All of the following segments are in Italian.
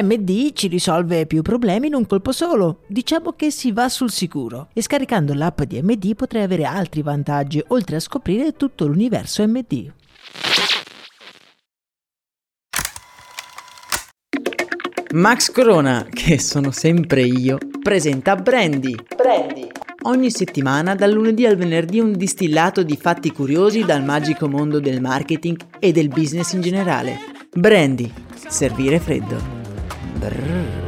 MD ci risolve più problemi in un colpo solo. Diciamo che si va sul sicuro. E scaricando l'app di MD potrai avere altri vantaggi, oltre a scoprire tutto l'universo MD. Max Corona, che sono sempre io, presenta Brandy. Brandy. Ogni settimana, dal lunedì al venerdì, un distillato di fatti curiosi dal magico mondo del marketing e del business in generale. Brandy. Servire freddo. Brrr.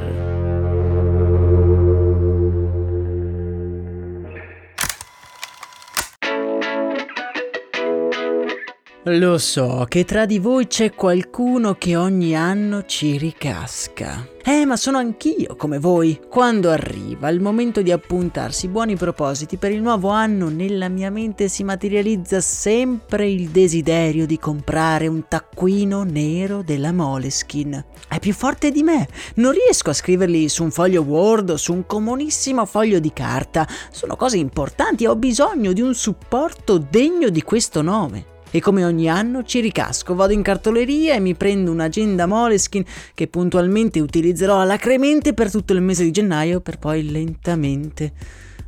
Lo so che tra di voi c'è qualcuno che ogni anno ci ricasca. Eh, ma sono anch'io come voi. Quando arriva il momento di appuntarsi buoni propositi per il nuovo anno, nella mia mente si materializza sempre il desiderio di comprare un taccuino nero della Moleskin. È più forte di me. Non riesco a scriverli su un foglio Word o su un comunissimo foglio di carta. Sono cose importanti e ho bisogno di un supporto degno di questo nome e come ogni anno ci ricasco, vado in cartoleria e mi prendo un'agenda Moleskin che puntualmente utilizzerò alacremente per tutto il mese di gennaio per poi lentamente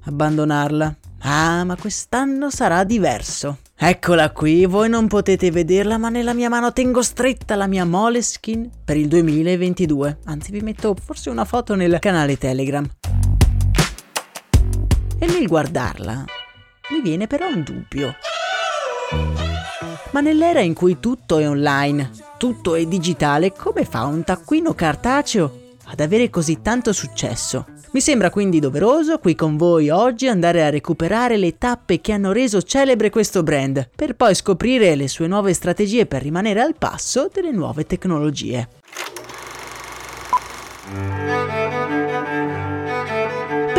abbandonarla. Ah, ma quest'anno sarà diverso. Eccola qui, voi non potete vederla, ma nella mia mano tengo stretta la mia Moleskin per il 2022. Anzi, vi metto forse una foto nel canale Telegram. E nel guardarla mi viene però un dubbio. Ma nell'era in cui tutto è online, tutto è digitale, come fa un taccuino cartaceo ad avere così tanto successo? Mi sembra quindi doveroso qui con voi oggi andare a recuperare le tappe che hanno reso celebre questo brand, per poi scoprire le sue nuove strategie per rimanere al passo delle nuove tecnologie.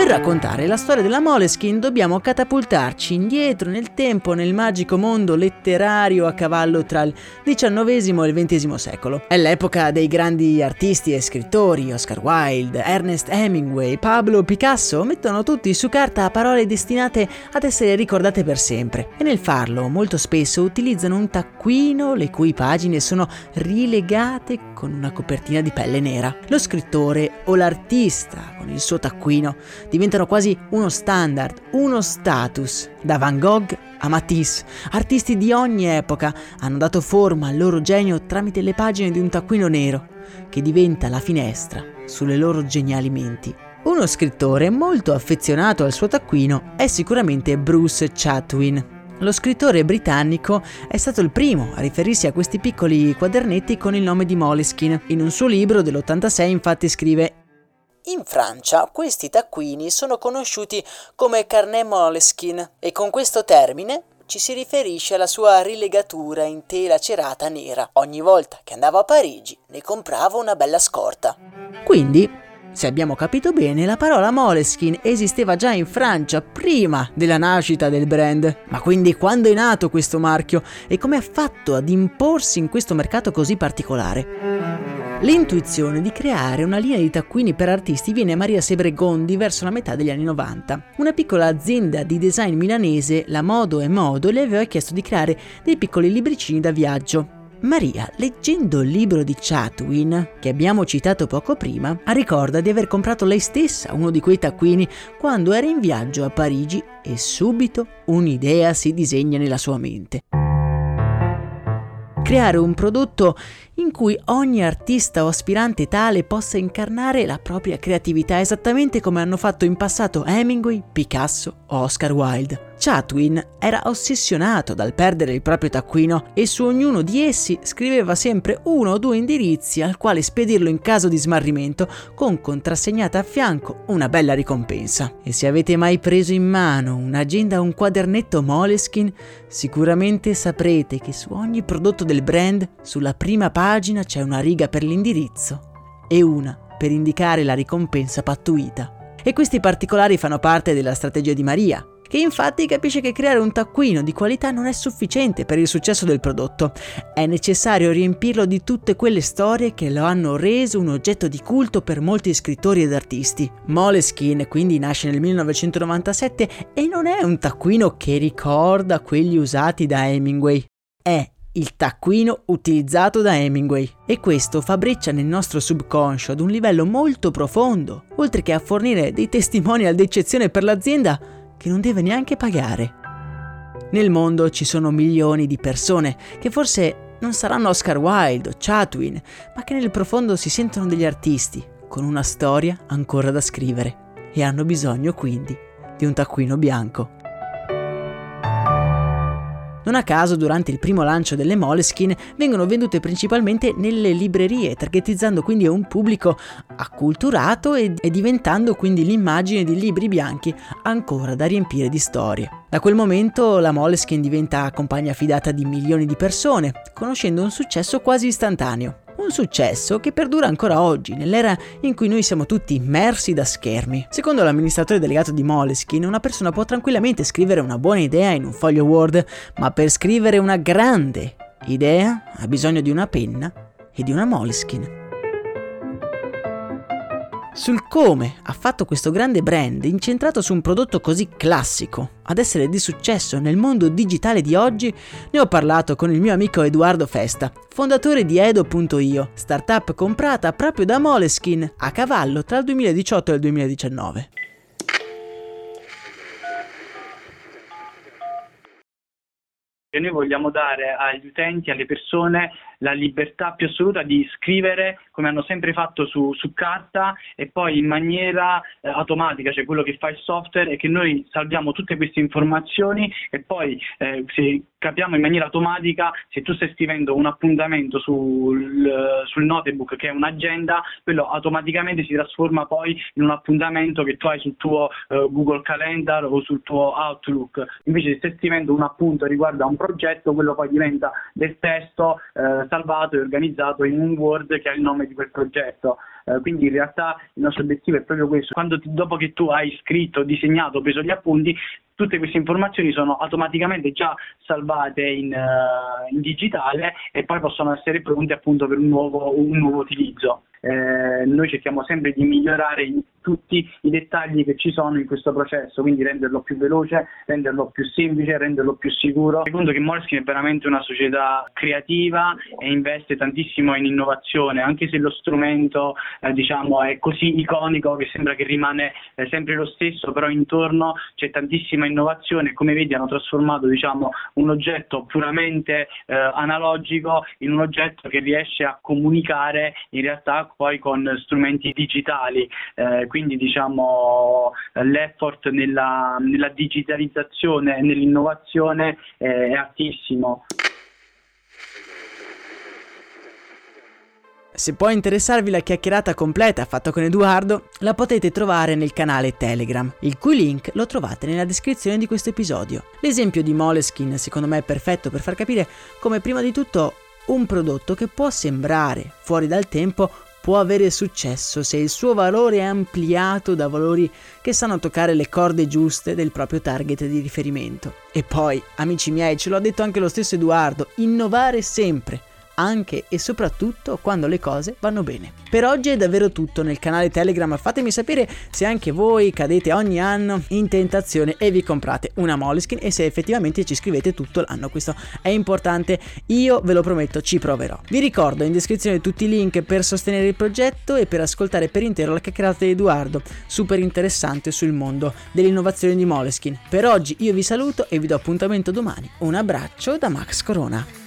Per raccontare la storia della Moleskin dobbiamo catapultarci indietro nel tempo nel magico mondo letterario a cavallo tra il XIX e il XX secolo. È l'epoca dei grandi artisti e scrittori, Oscar Wilde, Ernest Hemingway, Pablo Picasso, mettono tutti su carta parole destinate ad essere ricordate per sempre e nel farlo molto spesso utilizzano un taccuino le cui pagine sono rilegate con una copertina di pelle nera. Lo scrittore o l'artista con il suo taccuino diventano quasi uno standard, uno status. Da Van Gogh a Matisse, artisti di ogni epoca hanno dato forma al loro genio tramite le pagine di un taccuino nero, che diventa la finestra sulle loro geniali menti. Uno scrittore molto affezionato al suo taccuino è sicuramente Bruce Chatwin. Lo scrittore britannico è stato il primo a riferirsi a questi piccoli quadernetti con il nome di Moleskin. In un suo libro dell'86 infatti scrive in Francia questi taccuini sono conosciuti come carnet moleskin e con questo termine ci si riferisce alla sua rilegatura in tela cerata nera. Ogni volta che andavo a Parigi ne compravo una bella scorta. Quindi, se abbiamo capito bene, la parola Moleskin esisteva già in Francia prima della nascita del brand. Ma quindi quando è nato questo marchio e come ha fatto ad imporsi in questo mercato così particolare? L'intuizione di creare una linea di taccuini per artisti viene a Maria Sebregondi verso la metà degli anni 90. Una piccola azienda di design milanese, la Modo e Modo, le aveva chiesto di creare dei piccoli libricini da viaggio. Maria, leggendo il libro di Chatwin, che abbiamo citato poco prima, ricorda di aver comprato lei stessa uno di quei taccuini quando era in viaggio a Parigi e subito un'idea si disegna nella sua mente. Creare un prodotto in cui ogni artista o aspirante tale possa incarnare la propria creatività esattamente come hanno fatto in passato Hemingway, Picasso o Oscar Wilde. Chatwin era ossessionato dal perdere il proprio taccuino e su ognuno di essi scriveva sempre uno o due indirizzi al quale spedirlo in caso di smarrimento con contrassegnata a fianco una bella ricompensa. E se avete mai preso in mano un'agenda o un quadernetto Moleskin, sicuramente saprete che su ogni prodotto del brand sulla prima pagina c'è una riga per l'indirizzo e una per indicare la ricompensa pattuita. E questi particolari fanno parte della strategia di Maria, che infatti capisce che creare un taccuino di qualità non è sufficiente per il successo del prodotto. È necessario riempirlo di tutte quelle storie che lo hanno reso un oggetto di culto per molti scrittori ed artisti. Moleskin quindi nasce nel 1997 e non è un taccuino che ricorda quelli usati da Hemingway. È il taccuino utilizzato da Hemingway. E questo fa breccia nel nostro subconscio ad un livello molto profondo, oltre che a fornire dei testimonial d'eccezione per l'azienda che non deve neanche pagare. Nel mondo ci sono milioni di persone che forse non saranno Oscar Wilde o Chatwin, ma che nel profondo si sentono degli artisti, con una storia ancora da scrivere, e hanno bisogno quindi di un taccuino bianco. Non a caso, durante il primo lancio delle Moleskin vengono vendute principalmente nelle librerie, targetizzando quindi un pubblico acculturato e, diventando quindi l'immagine di libri bianchi ancora da riempire di storie. Da quel momento la Moleskin diventa compagna fidata di milioni di persone, conoscendo un successo quasi istantaneo. Un successo che perdura ancora oggi, nell'era in cui noi siamo tutti immersi da schermi. Secondo l'amministratore delegato di Moleskin, una persona può tranquillamente scrivere una buona idea in un foglio Word, ma per scrivere una grande idea ha bisogno di una penna e di una Moleskin sul come ha fatto questo grande brand incentrato su un prodotto così classico ad essere di successo nel mondo digitale di oggi, ne ho parlato con il mio amico Edoardo Festa, fondatore di Edo.io, startup comprata proprio da Moleskin a cavallo tra il 2018 e il 2019. noi vogliamo dare agli utenti, alle persone, la libertà più assoluta di scrivere come hanno sempre fatto su, su carta e poi in maniera eh, automatica, cioè quello che fa il software è che noi salviamo tutte queste informazioni e poi eh, se capiamo in maniera automatica se tu stai scrivendo un appuntamento sul, sul notebook che è un'agenda, quello automaticamente si trasforma poi in un appuntamento che tu hai sul tuo eh, Google Calendar o sul tuo Outlook. Invece se stai scrivendo un appunto riguardo a un progetto, quello poi diventa del testo eh, salvato e organizzato in un Word che ha il nome di quel progetto. Eh, quindi in realtà il nostro obiettivo è proprio questo. Quando ti, dopo che tu hai scritto, disegnato, preso gli appunti, tutte queste informazioni sono automaticamente già salvate in, uh, in digitale e poi possono essere pronte appunto per un nuovo, un nuovo utilizzo. Eh, noi cerchiamo sempre di migliorare tutti i dettagli che ci sono in questo processo, quindi renderlo più veloce, renderlo più semplice, renderlo più sicuro. Secondo che Moleskin è veramente una società creativa e investe tantissimo in innovazione, anche se lo strumento eh, diciamo, è così iconico che sembra che rimane eh, sempre lo stesso, però intorno c'è tantissima innovazione, come vedi hanno trasformato diciamo, un oggetto puramente eh, analogico in un oggetto che riesce a comunicare in realtà poi con strumenti digitali, eh, quindi diciamo, l'effort nella, nella digitalizzazione e nell'innovazione è altissimo. Se può interessarvi la chiacchierata completa fatta con Edoardo, la potete trovare nel canale Telegram, il cui link lo trovate nella descrizione di questo episodio. L'esempio di Moleskin secondo me è perfetto per far capire come prima di tutto un prodotto che può sembrare fuori dal tempo può avere successo se il suo valore è ampliato da valori che sanno toccare le corde giuste del proprio target di riferimento. E poi, amici miei, ce l'ha detto anche lo stesso Edoardo, innovare sempre anche e soprattutto quando le cose vanno bene. Per oggi è davvero tutto nel canale Telegram, fatemi sapere se anche voi cadete ogni anno in tentazione e vi comprate una Moleskin e se effettivamente ci scrivete tutto l'anno, questo è importante, io ve lo prometto ci proverò. Vi ricordo in descrizione tutti i link per sostenere il progetto e per ascoltare per intero la chiacchierata di Edoardo, super interessante sul mondo dell'innovazione di Moleskin. Per oggi io vi saluto e vi do appuntamento domani. Un abbraccio da Max Corona.